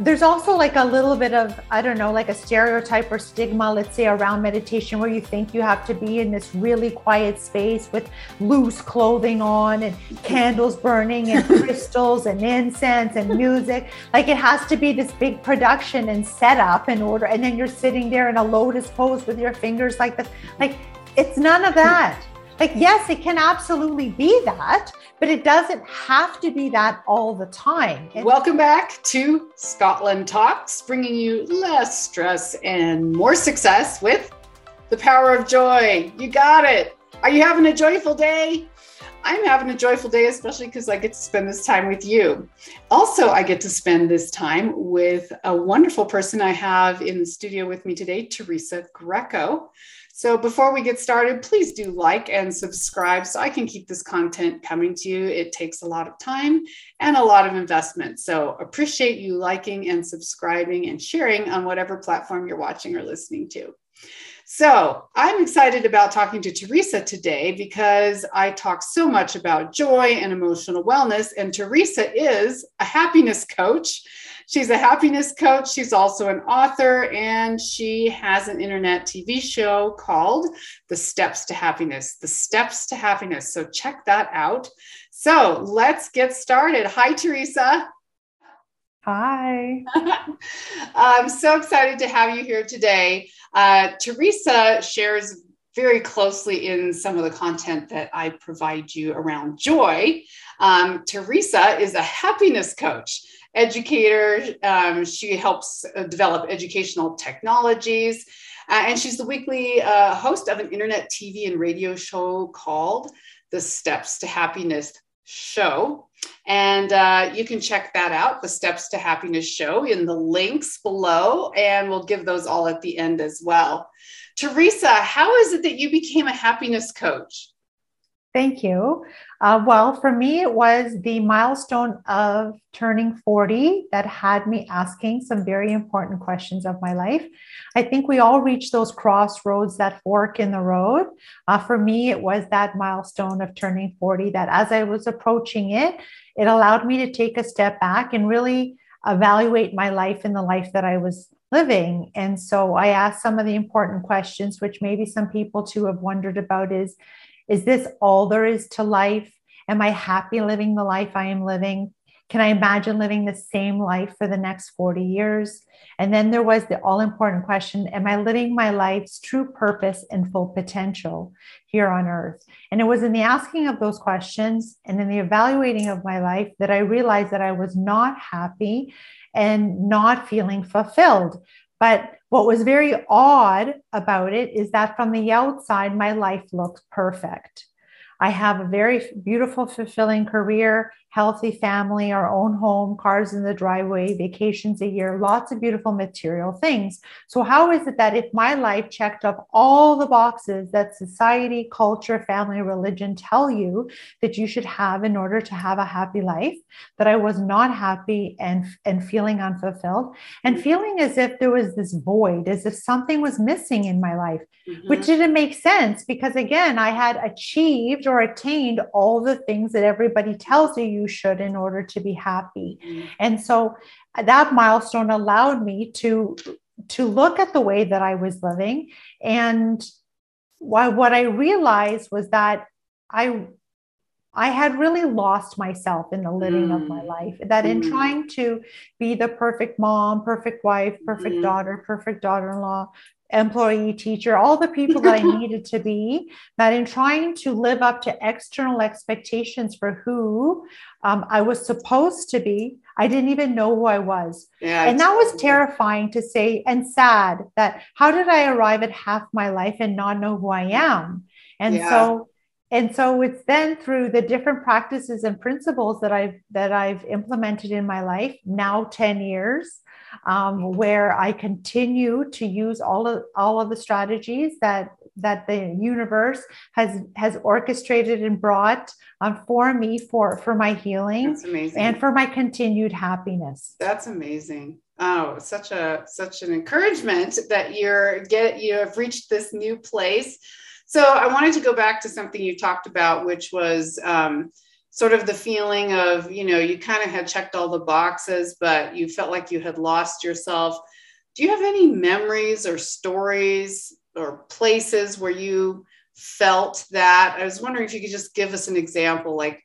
there's also like a little bit of i don't know like a stereotype or stigma let's say around meditation where you think you have to be in this really quiet space with loose clothing on and candles burning and crystals and incense and music. Like it has to be this big production and setup in order and then you're sitting there in a lotus pose with your fingers like this. Like it's none of that. Like yes it can absolutely be that but it doesn't have to be that all the time. Welcome back to Scotland Talks, bringing you less stress and more success with the power of joy. You got it. Are you having a joyful day? I'm having a joyful day, especially because I get to spend this time with you. Also, I get to spend this time with a wonderful person I have in the studio with me today, Teresa Greco. So before we get started, please do like and subscribe so I can keep this content coming to you. It takes a lot of time and a lot of investment. So appreciate you liking and subscribing and sharing on whatever platform you're watching or listening to. So, I'm excited about talking to Teresa today because I talk so much about joy and emotional wellness. And Teresa is a happiness coach. She's a happiness coach. She's also an author, and she has an internet TV show called The Steps to Happiness. The Steps to Happiness. So, check that out. So, let's get started. Hi, Teresa. Hi. I'm so excited to have you here today. Uh, Teresa shares very closely in some of the content that I provide you around joy. Um, Teresa is a happiness coach, educator. Um, she helps uh, develop educational technologies. Uh, and she's the weekly uh, host of an internet TV and radio show called The Steps to Happiness Show. And uh, you can check that out, the Steps to Happiness show, in the links below. And we'll give those all at the end as well. Teresa, how is it that you became a happiness coach? Thank you. Uh, well, for me, it was the milestone of turning 40 that had me asking some very important questions of my life. I think we all reach those crossroads, that fork in the road. Uh, for me, it was that milestone of turning 40 that as I was approaching it, it allowed me to take a step back and really evaluate my life and the life that I was living. And so I asked some of the important questions, which maybe some people too have wondered about is, is this all there is to life? Am I happy living the life I am living? Can I imagine living the same life for the next 40 years? And then there was the all important question Am I living my life's true purpose and full potential here on earth? And it was in the asking of those questions and in the evaluating of my life that I realized that I was not happy and not feeling fulfilled. But what was very odd about it is that from the outside, my life looked perfect. I have a very beautiful, fulfilling career, healthy family, our own home, cars in the driveway, vacations a year, lots of beautiful material things. So, how is it that if my life checked up all the boxes that society, culture, family, religion tell you that you should have in order to have a happy life, that I was not happy and, and feeling unfulfilled and feeling as if there was this void, as if something was missing in my life, mm-hmm. which didn't make sense because, again, I had achieved or attained all the things that everybody tells you you should in order to be happy. Mm-hmm. And so that milestone allowed me to to look at the way that I was living and what, what I realized was that I I had really lost myself in the living mm. of my mm. life. That in mm. trying to be the perfect mom, perfect wife, perfect mm. daughter, perfect daughter in law, employee, teacher, all the people that I needed to be, that in trying to live up to external expectations for who um, I was supposed to be, I didn't even know who I was. Yeah, and that was terrifying to say and sad that how did I arrive at half my life and not know who I am? And yeah. so and so it's then through the different practices and principles that I've that I've implemented in my life now 10 years um, where I continue to use all of all of the strategies that that the universe has has orchestrated and brought um, for me for for my healing and for my continued happiness. That's amazing. Oh, such a such an encouragement that you're get you have reached this new place. So I wanted to go back to something you talked about, which was um, sort of the feeling of, you know, you kind of had checked all the boxes, but you felt like you had lost yourself. Do you have any memories or stories or places where you felt that? I was wondering if you could just give us an example, like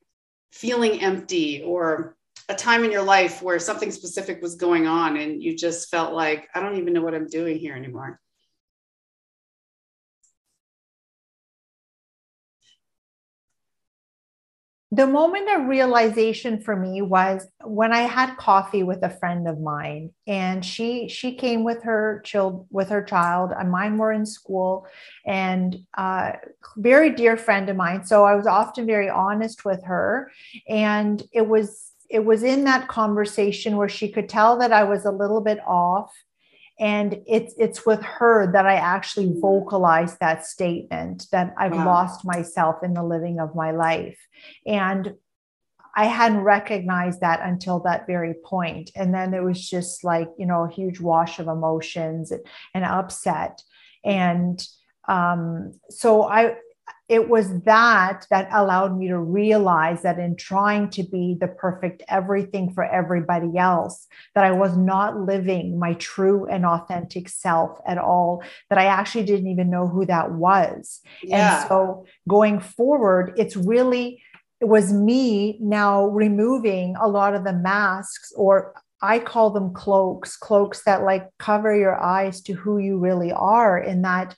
feeling empty or a time in your life where something specific was going on and you just felt like, I don't even know what I'm doing here anymore. The moment of realization for me was when I had coffee with a friend of mine, and she she came with her child with her child, and mine were in school, and uh, very dear friend of mine. So I was often very honest with her, and it was it was in that conversation where she could tell that I was a little bit off and it's it's with her that i actually vocalized that statement that i've wow. lost myself in the living of my life. And i hadn't recognized that until that very point. And then it was just like you know a huge wash of emotions and upset. And um, so i it was that that allowed me to realize that in trying to be the perfect everything for everybody else that i was not living my true and authentic self at all that i actually didn't even know who that was yeah. and so going forward it's really it was me now removing a lot of the masks or I call them cloaks, cloaks that like cover your eyes to who you really are, in that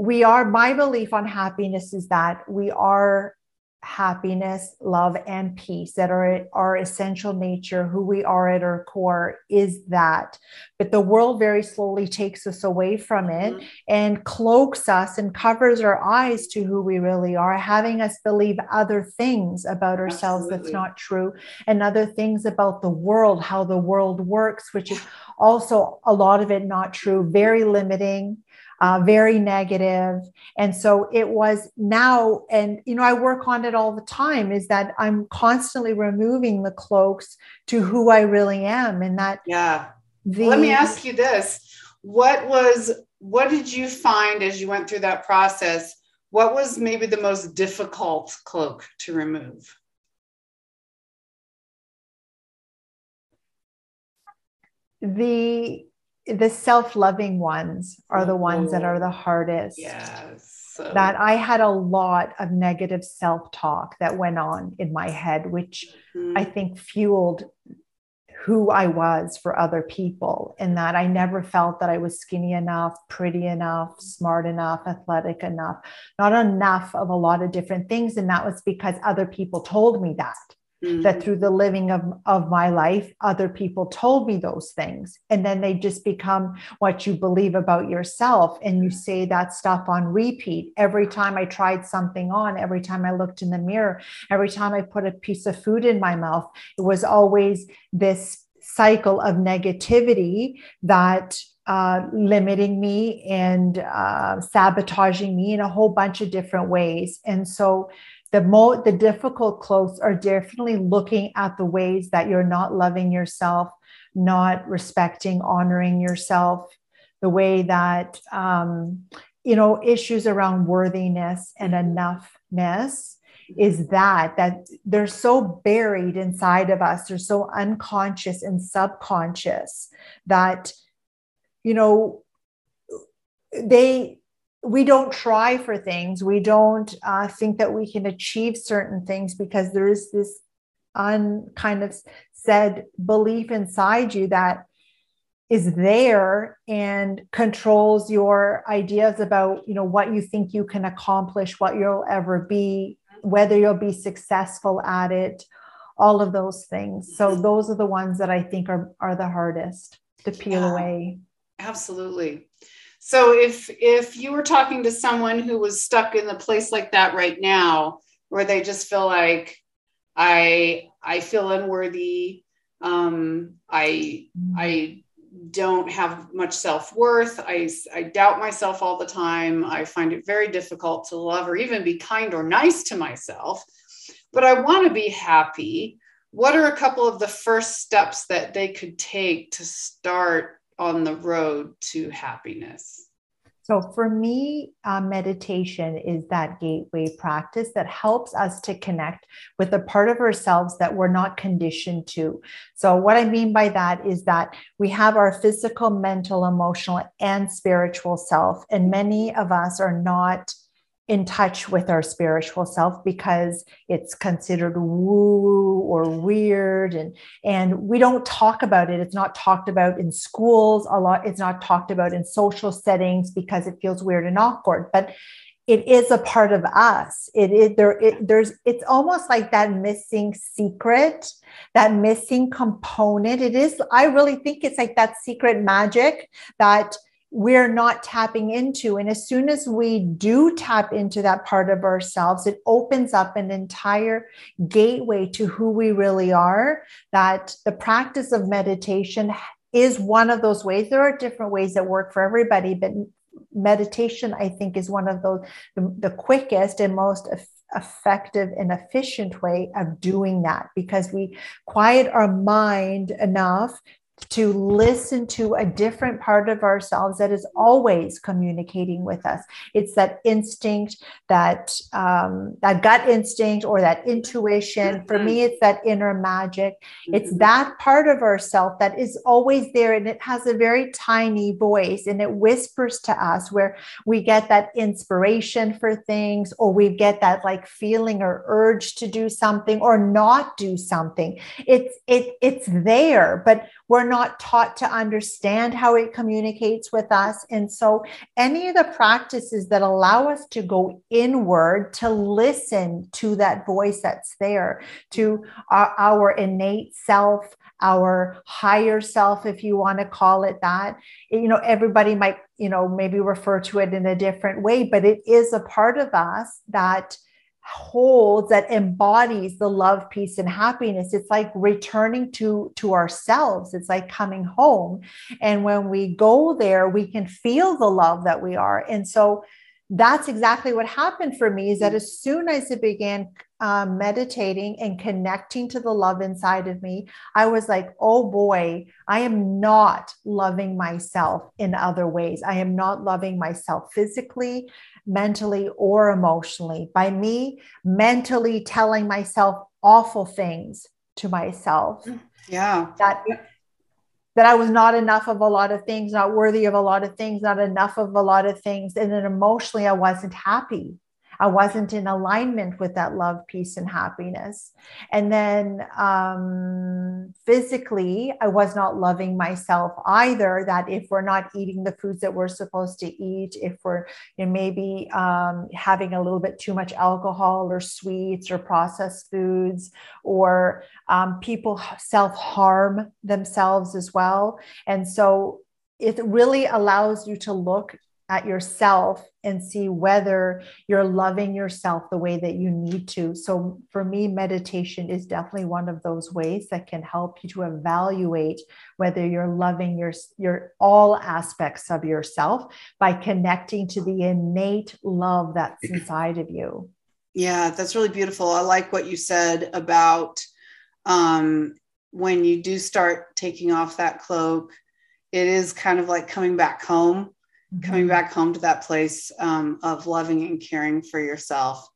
we are my belief on happiness is that we are happiness love and peace that are our essential nature who we are at our core is that but the world very slowly takes us away from it mm-hmm. and cloaks us and covers our eyes to who we really are having us believe other things about ourselves Absolutely. that's not true and other things about the world how the world works which is also a lot of it not true very limiting uh, very negative. And so it was now, and you know, I work on it all the time is that I'm constantly removing the cloaks to who I really am. And that, yeah. The, Let me ask you this what was, what did you find as you went through that process? What was maybe the most difficult cloak to remove? The the self-loving ones are the ones that are the hardest. Yes. That i had a lot of negative self-talk that went on in my head which mm-hmm. i think fueled who i was for other people in that i never felt that i was skinny enough pretty enough smart enough athletic enough not enough of a lot of different things. And that was because other people told me that Mm-hmm. That through the living of, of my life, other people told me those things. And then they just become what you believe about yourself. And you say that stuff on repeat every time I tried something on, every time I looked in the mirror, every time I put a piece of food in my mouth. It was always this cycle of negativity that uh, limiting me and uh, sabotaging me in a whole bunch of different ways. And so the more the difficult clothes are definitely looking at the ways that you're not loving yourself not respecting honoring yourself the way that um, you know issues around worthiness and enoughness is that that they're so buried inside of us they're so unconscious and subconscious that you know they we don't try for things. We don't uh, think that we can achieve certain things because there is this un kind of said belief inside you that is there and controls your ideas about you know what you think you can accomplish what you'll ever be whether you'll be successful at it all of those things. So those are the ones that i think are are the hardest to peel yeah, away. Absolutely so if if you were talking to someone who was stuck in a place like that right now, where they just feel like I I feel unworthy, um, I I don't have much self worth. I, I doubt myself all the time. I find it very difficult to love or even be kind or nice to myself. But I want to be happy. What are a couple of the first steps that they could take to start on the road to happiness? So, for me, uh, meditation is that gateway practice that helps us to connect with a part of ourselves that we're not conditioned to. So, what I mean by that is that we have our physical, mental, emotional, and spiritual self, and many of us are not in touch with our spiritual self because it's considered woo or weird. And and we don't talk about it. It's not talked about in schools a lot. It's not talked about in social settings because it feels weird and awkward. But it is a part of us. It is there it, there's it's almost like that missing secret that missing component. It is i really think it's like that secret magic that we're not tapping into. And as soon as we do tap into that part of ourselves, it opens up an entire gateway to who we really are. That the practice of meditation is one of those ways. There are different ways that work for everybody, but meditation, I think, is one of those the, the quickest and most effective and efficient way of doing that because we quiet our mind enough to listen to a different part of ourselves that is always communicating with us. It's that instinct, that um, that gut instinct, or that intuition. For me, it's that inner magic. It's mm-hmm. that part of ourself that is always there, and it has a very tiny voice, and it whispers to us where we get that inspiration for things, or we get that like feeling or urge to do something or not do something. It's it it's there, but we're not taught to understand how it communicates with us. And so, any of the practices that allow us to go inward, to listen to that voice that's there, to our, our innate self, our higher self, if you want to call it that. You know, everybody might, you know, maybe refer to it in a different way, but it is a part of us that holds that embodies the love peace and happiness. It's like returning to to ourselves. It's like coming home. And when we go there we can feel the love that we are. And so that's exactly what happened for me is that as soon as i began um, meditating and connecting to the love inside of me i was like oh boy i am not loving myself in other ways. I am not loving myself physically mentally or emotionally by me mentally telling myself awful things to myself mm, yeah that that I was not enough of a lot of things, not worthy of a lot of things, not enough of a lot of things. And then emotionally, I wasn't happy. I wasn't in alignment with that love, peace, and happiness. And then um, physically, I was not loving myself either. That if we're not eating the foods that we're supposed to eat, if we're you know, maybe um, having a little bit too much alcohol or sweets or processed foods, or um, people self harm themselves as well. And so it really allows you to look at yourself and see whether you're loving yourself the way that you need to. So, for me, meditation is definitely one of those ways that can help you to evaluate whether you're loving your, your all aspects of yourself by connecting to the innate love that's inside of you. Yeah, that's really beautiful. I like what you said about um, when you do start taking off that cloak, it is kind of like coming back home. Coming back home to that place um, of loving and caring for yourself.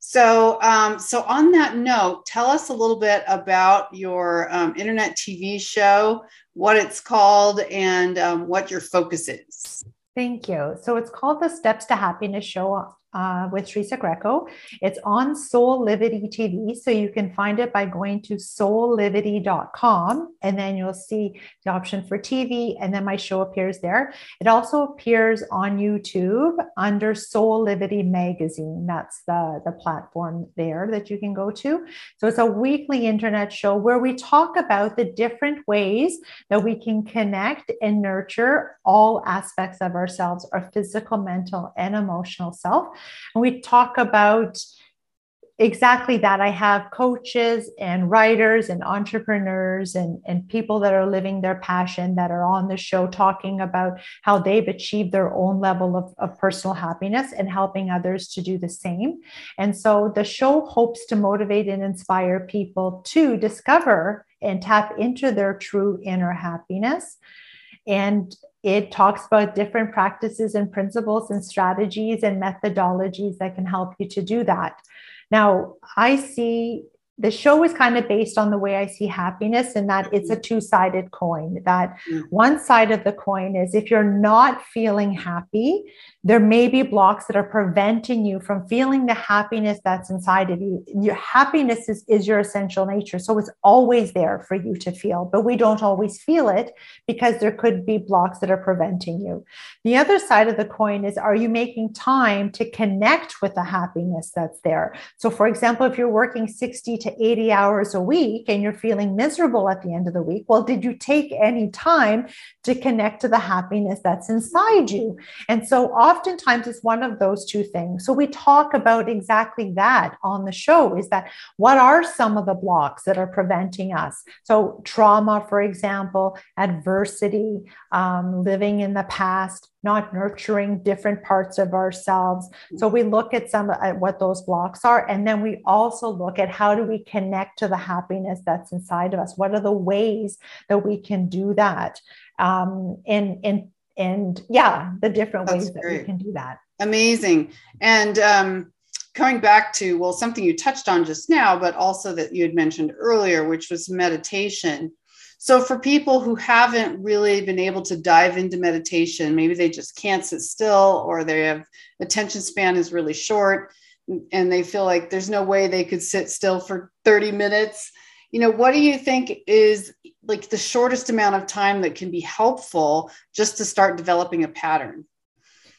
So, um, so on that note, tell us a little bit about your um, internet TV show, what it's called, and um, what your focus is. Thank you. So it's called the Steps to Happiness Show uh, with Teresa Greco. It's on Soulivity TV. So you can find it by going to soulivity.com and then you'll see the option for TV and then my show appears there. It also appears on YouTube under Soulivity Magazine. That's the, the platform there that you can go to. So it's a weekly internet show where we talk about the different ways that we can connect and nurture all aspects of ourselves, our physical, mental, and emotional self and we talk about exactly that. I have coaches and writers and entrepreneurs and, and people that are living their passion that are on the show talking about how they've achieved their own level of, of personal happiness and helping others to do the same. And so the show hopes to motivate and inspire people to discover and tap into their true inner happiness and it talks about different practices and principles and strategies and methodologies that can help you to do that. Now, I see the show is kind of based on the way I see happiness, and that it's a mm-hmm. two sided coin. That mm-hmm. one side of the coin is if you're not feeling happy, there may be blocks that are preventing you from feeling the happiness that's inside of you. Your happiness is, is your essential nature. So it's always there for you to feel, but we don't always feel it because there could be blocks that are preventing you. The other side of the coin is are you making time to connect with the happiness that's there? So, for example, if you're working 60 to 80 hours a week and you're feeling miserable at the end of the week, well, did you take any time to connect to the happiness that's inside you? And so, oftentimes it's one of those two things. So we talk about exactly that on the show is that what are some of the blocks that are preventing us? So trauma, for example, adversity, um, living in the past, not nurturing different parts of ourselves. So we look at some at what those blocks are, and then we also look at how do we connect to the happiness that's inside of us. What are the ways that we can do that? Um, in in and yeah, the different That's ways that great. we can do that. Amazing. And um, coming back to, well, something you touched on just now, but also that you had mentioned earlier, which was meditation. So, for people who haven't really been able to dive into meditation, maybe they just can't sit still or they have attention span is really short and they feel like there's no way they could sit still for 30 minutes. You know, what do you think is like the shortest amount of time that can be helpful just to start developing a pattern?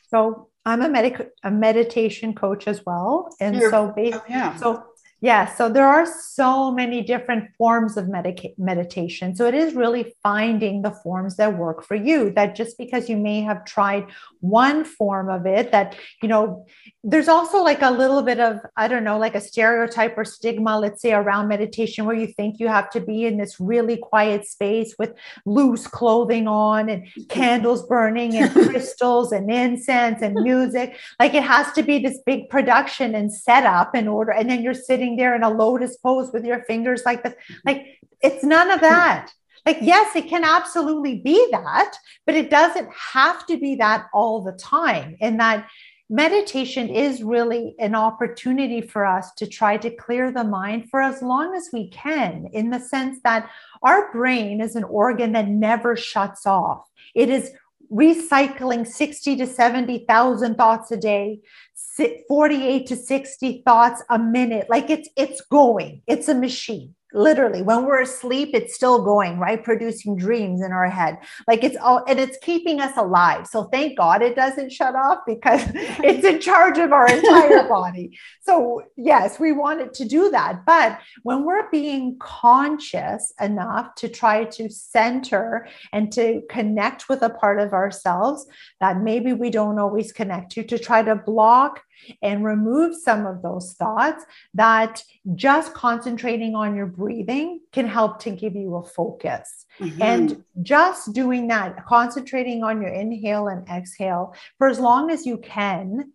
So I'm a medic a meditation coach as well. And You're, so oh, yeah. so yeah, so there are so many different forms of medica- meditation. So it is really finding the forms that work for you. That just because you may have tried one form of it, that, you know, there's also like a little bit of, I don't know, like a stereotype or stigma, let's say around meditation, where you think you have to be in this really quiet space with loose clothing on and candles burning and crystals and incense and music. Like it has to be this big production and setup in order. And then you're sitting there in a lotus pose with your fingers like this. Like it's none of that. Like, yes, it can absolutely be that, but it doesn't have to be that all the time. And that meditation is really an opportunity for us to try to clear the mind for as long as we can, in the sense that our brain is an organ that never shuts off. It is recycling 60 to 70,000 thoughts a day, 48 to 60 thoughts a minute. Like it's it's going. It's a machine literally when we're asleep it's still going right? Producing dreams in our head. Like it's all and it's keeping us alive. So thank god it doesn't shut off because it's in charge of our entire body. So yes we want it to do that. But when we're being conscious enough to try to center and to connect with a part of ourselves that maybe we don't always connect to to try to block and remove some of those thoughts that just concentrating on your breathing can help to give you a focus. Mm-hmm. And just doing that, concentrating on your inhale and exhale for as long as you can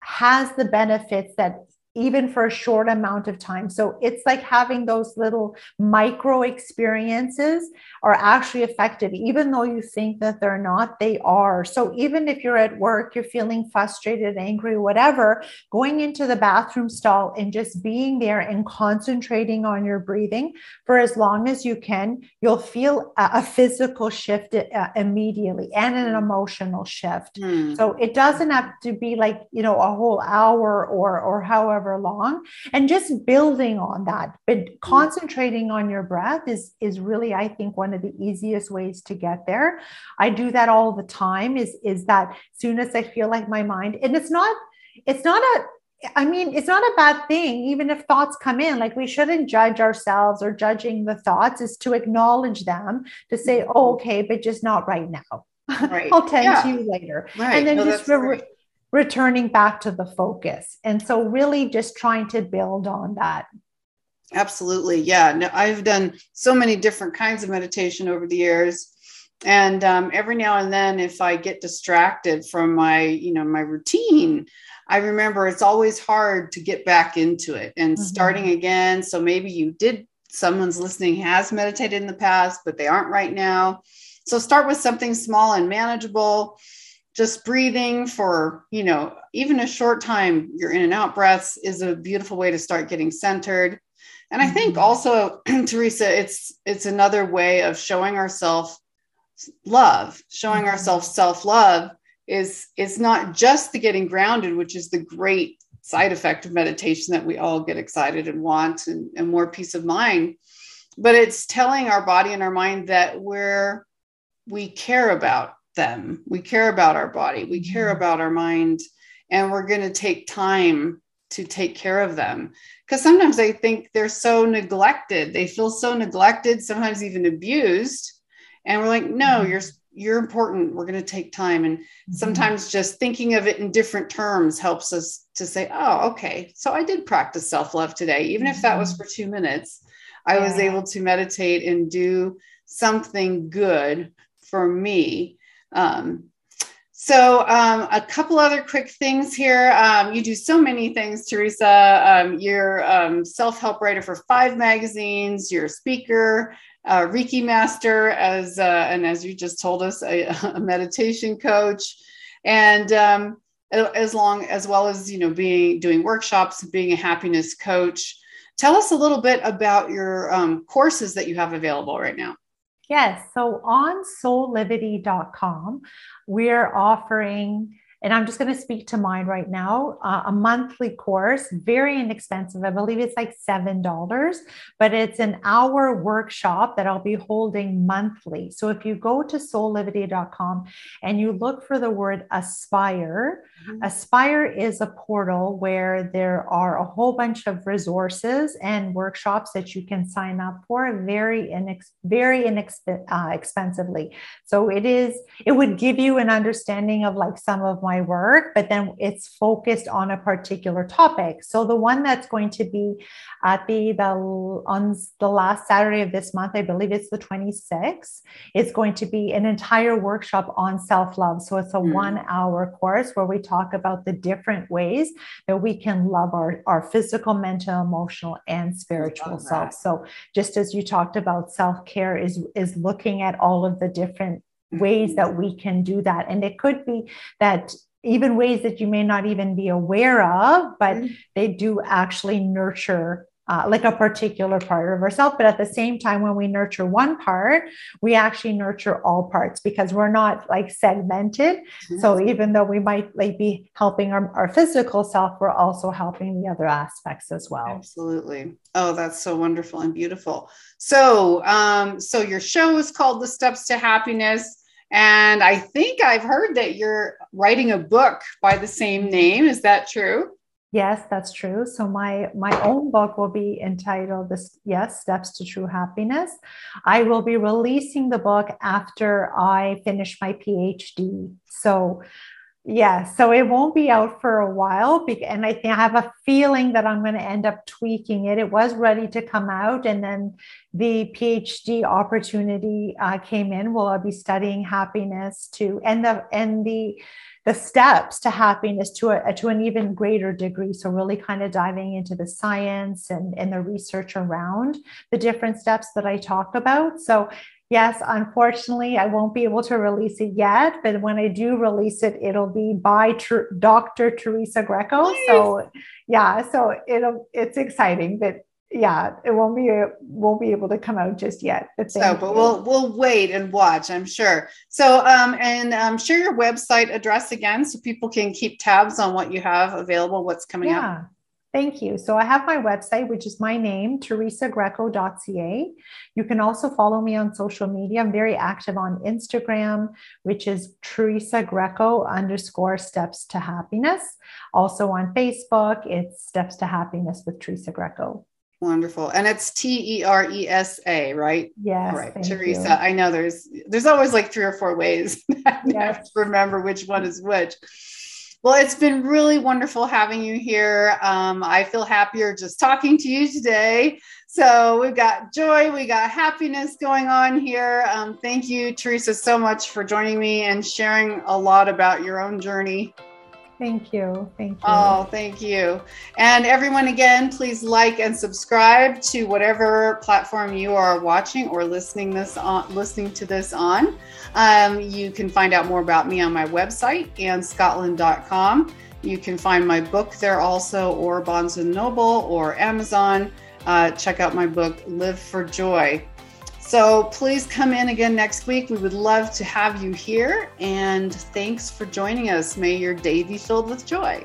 has the benefits that even for a short amount of time. So it's like having those little micro experiences are actually effective, even though you think that they're not, they are. So even if you're at work, you're feeling frustrated, angry, whatever, going into the bathroom stall and just being there and concentrating on your breathing for as long as you can, you'll feel a, a physical shift uh, immediately and an emotional shift. Mm. So it doesn't have to be like, you know, a whole hour or or however however long and just building on that but mm-hmm. concentrating on your breath is is really i think one of the easiest ways to get there i do that all the time is is that soon as i feel like my mind and it's not it's not a I mean, it's not a bad thing, even if thoughts come in. Like, we shouldn't judge ourselves or judging the thoughts, is to acknowledge them, to say, oh, mm-hmm. okay, but just not right now. Right. I'll tend yeah. to you later. Right. And then no, just re- returning back to the focus. And so, really, just trying to build on that. Absolutely. Yeah. No, I've done so many different kinds of meditation over the years. And um, every now and then, if I get distracted from my, you know, my routine, I remember it's always hard to get back into it and mm-hmm. starting again. So maybe you did, someone's listening has meditated in the past, but they aren't right now So start with something small and manageable. Just breathing for, you know, even a short time, your in and out breaths is a beautiful way to start getting centered. And I think mm-hmm. also, Teresa, it's it's another way of showing ourselves love, showing mm-hmm. ourselves self-love is is not just the getting grounded, which is the great side effect of meditation that we all get excited and want and, and more peace of mind. But it's telling our body and our mind that we're we care about them. We care about our body. We care mm-hmm. about our mind. And we're going to take time to take care of them. Because sometimes I think they're so neglected. They feel so neglected, sometimes even abused. And we're like, no, mm-hmm. you're you're important. We're going to take time. And mm-hmm. sometimes just thinking of it in different terms helps us to say, oh, okay. So I did practice self love today, even if that was for two minutes. I was able to meditate and do something good for me. Um, so, um, a couple other quick things here. Um, you do so many things, Teresa. Um, you're um, self help writer for five magazines. You're a speaker, a Reiki master, as uh, and as you just told us, a, a meditation coach, and um, as long as well as you know being doing workshops, being a happiness coach. Tell us a little bit about your um, courses that you have available right now. Yes. So on soulivity.com, we're offering and I'm just going to speak to mine right now. Uh, a monthly course, very inexpensive. I believe it's like $7, but it's an hour workshop that I'll be holding monthly. So if you go to soulivity.com and you look for the word aspire, mm-hmm. aspire is a portal where there are a whole bunch of resources and workshops that you can sign up for very, inex- very inexpensively. Uh, so it is, it would give you an understanding of like some of my work, but then it's focused on a particular topic. So the one that's going to be at the, the on the last Saturday of this month, I believe it's the 26th, it's going to be an entire workshop on self-love. So it's a mm. one hour course where we talk about the different ways that we can love our, our physical, mental, emotional, and spiritual self. So just as you talked about self-care is, is looking at all of the different ways that we can do that. And it could be that even ways that you may not even be aware of, but mm-hmm. they do actually nurture uh, like a particular part of ourselves. But at the same time, when we nurture one part, we actually nurture all parts because we're not like segmented. Mm-hmm. So even though we might like be helping our, our physical self, we're also helping the other aspects as well. Absolutely. Oh, that's so wonderful and beautiful. So, um, so your show is called The Steps to Happiness. And I think I've heard that you're writing a book by the same name. Is that true? Yes, that's true. So my my own book will be entitled "This Yes Steps to True Happiness." I will be releasing the book after I finish my PhD. So yeah, so it won't be out for a while. And I think I have a feeling that I'm going to end up tweaking it. It was ready to come out, and then the PhD opportunity uh, came in. Will I be studying happiness to and the and the the steps to happiness to a to an even greater degree. So really kind of diving into the science and and the research around the different steps that I talk about. So Yes, unfortunately, I won't be able to release it yet, but when I do release it, it'll be by Ter- Dr. Teresa Greco. Nice. So, yeah, so it'll it's exciting, but yeah, it won't be won't be able to come out just yet. But so, but we'll we'll wait and watch. I'm sure. So, um, and um, share your website address again so people can keep tabs on what you have available, what's coming yeah. up. Thank you. So I have my website, which is my name, teresagreco.ca. You can also follow me on social media. I'm very active on Instagram, which is Teresa Greco underscore steps to happiness. Also on Facebook, it's Steps to Happiness with Teresa Greco. Wonderful. And it's T E R E S A, right? Yes. Right. Teresa. You. I know there's there's always like three or four ways. yes. remember which one is which. Well, it's been really wonderful having you here. Um, I feel happier just talking to you today. So we've got joy, we got happiness going on here. Um, thank you, Teresa, so much for joining me and sharing a lot about your own journey. Thank you. Thank you. Oh, thank you. And everyone, again, please like and subscribe to whatever platform you are watching or listening this on, listening to this on. Um, you can find out more about me on my website, annescotland.com. You can find my book there also, or Barnes and Noble, or Amazon. Uh, check out my book, Live for Joy. So please come in again next week. We would love to have you here. And thanks for joining us. May your day be filled with joy.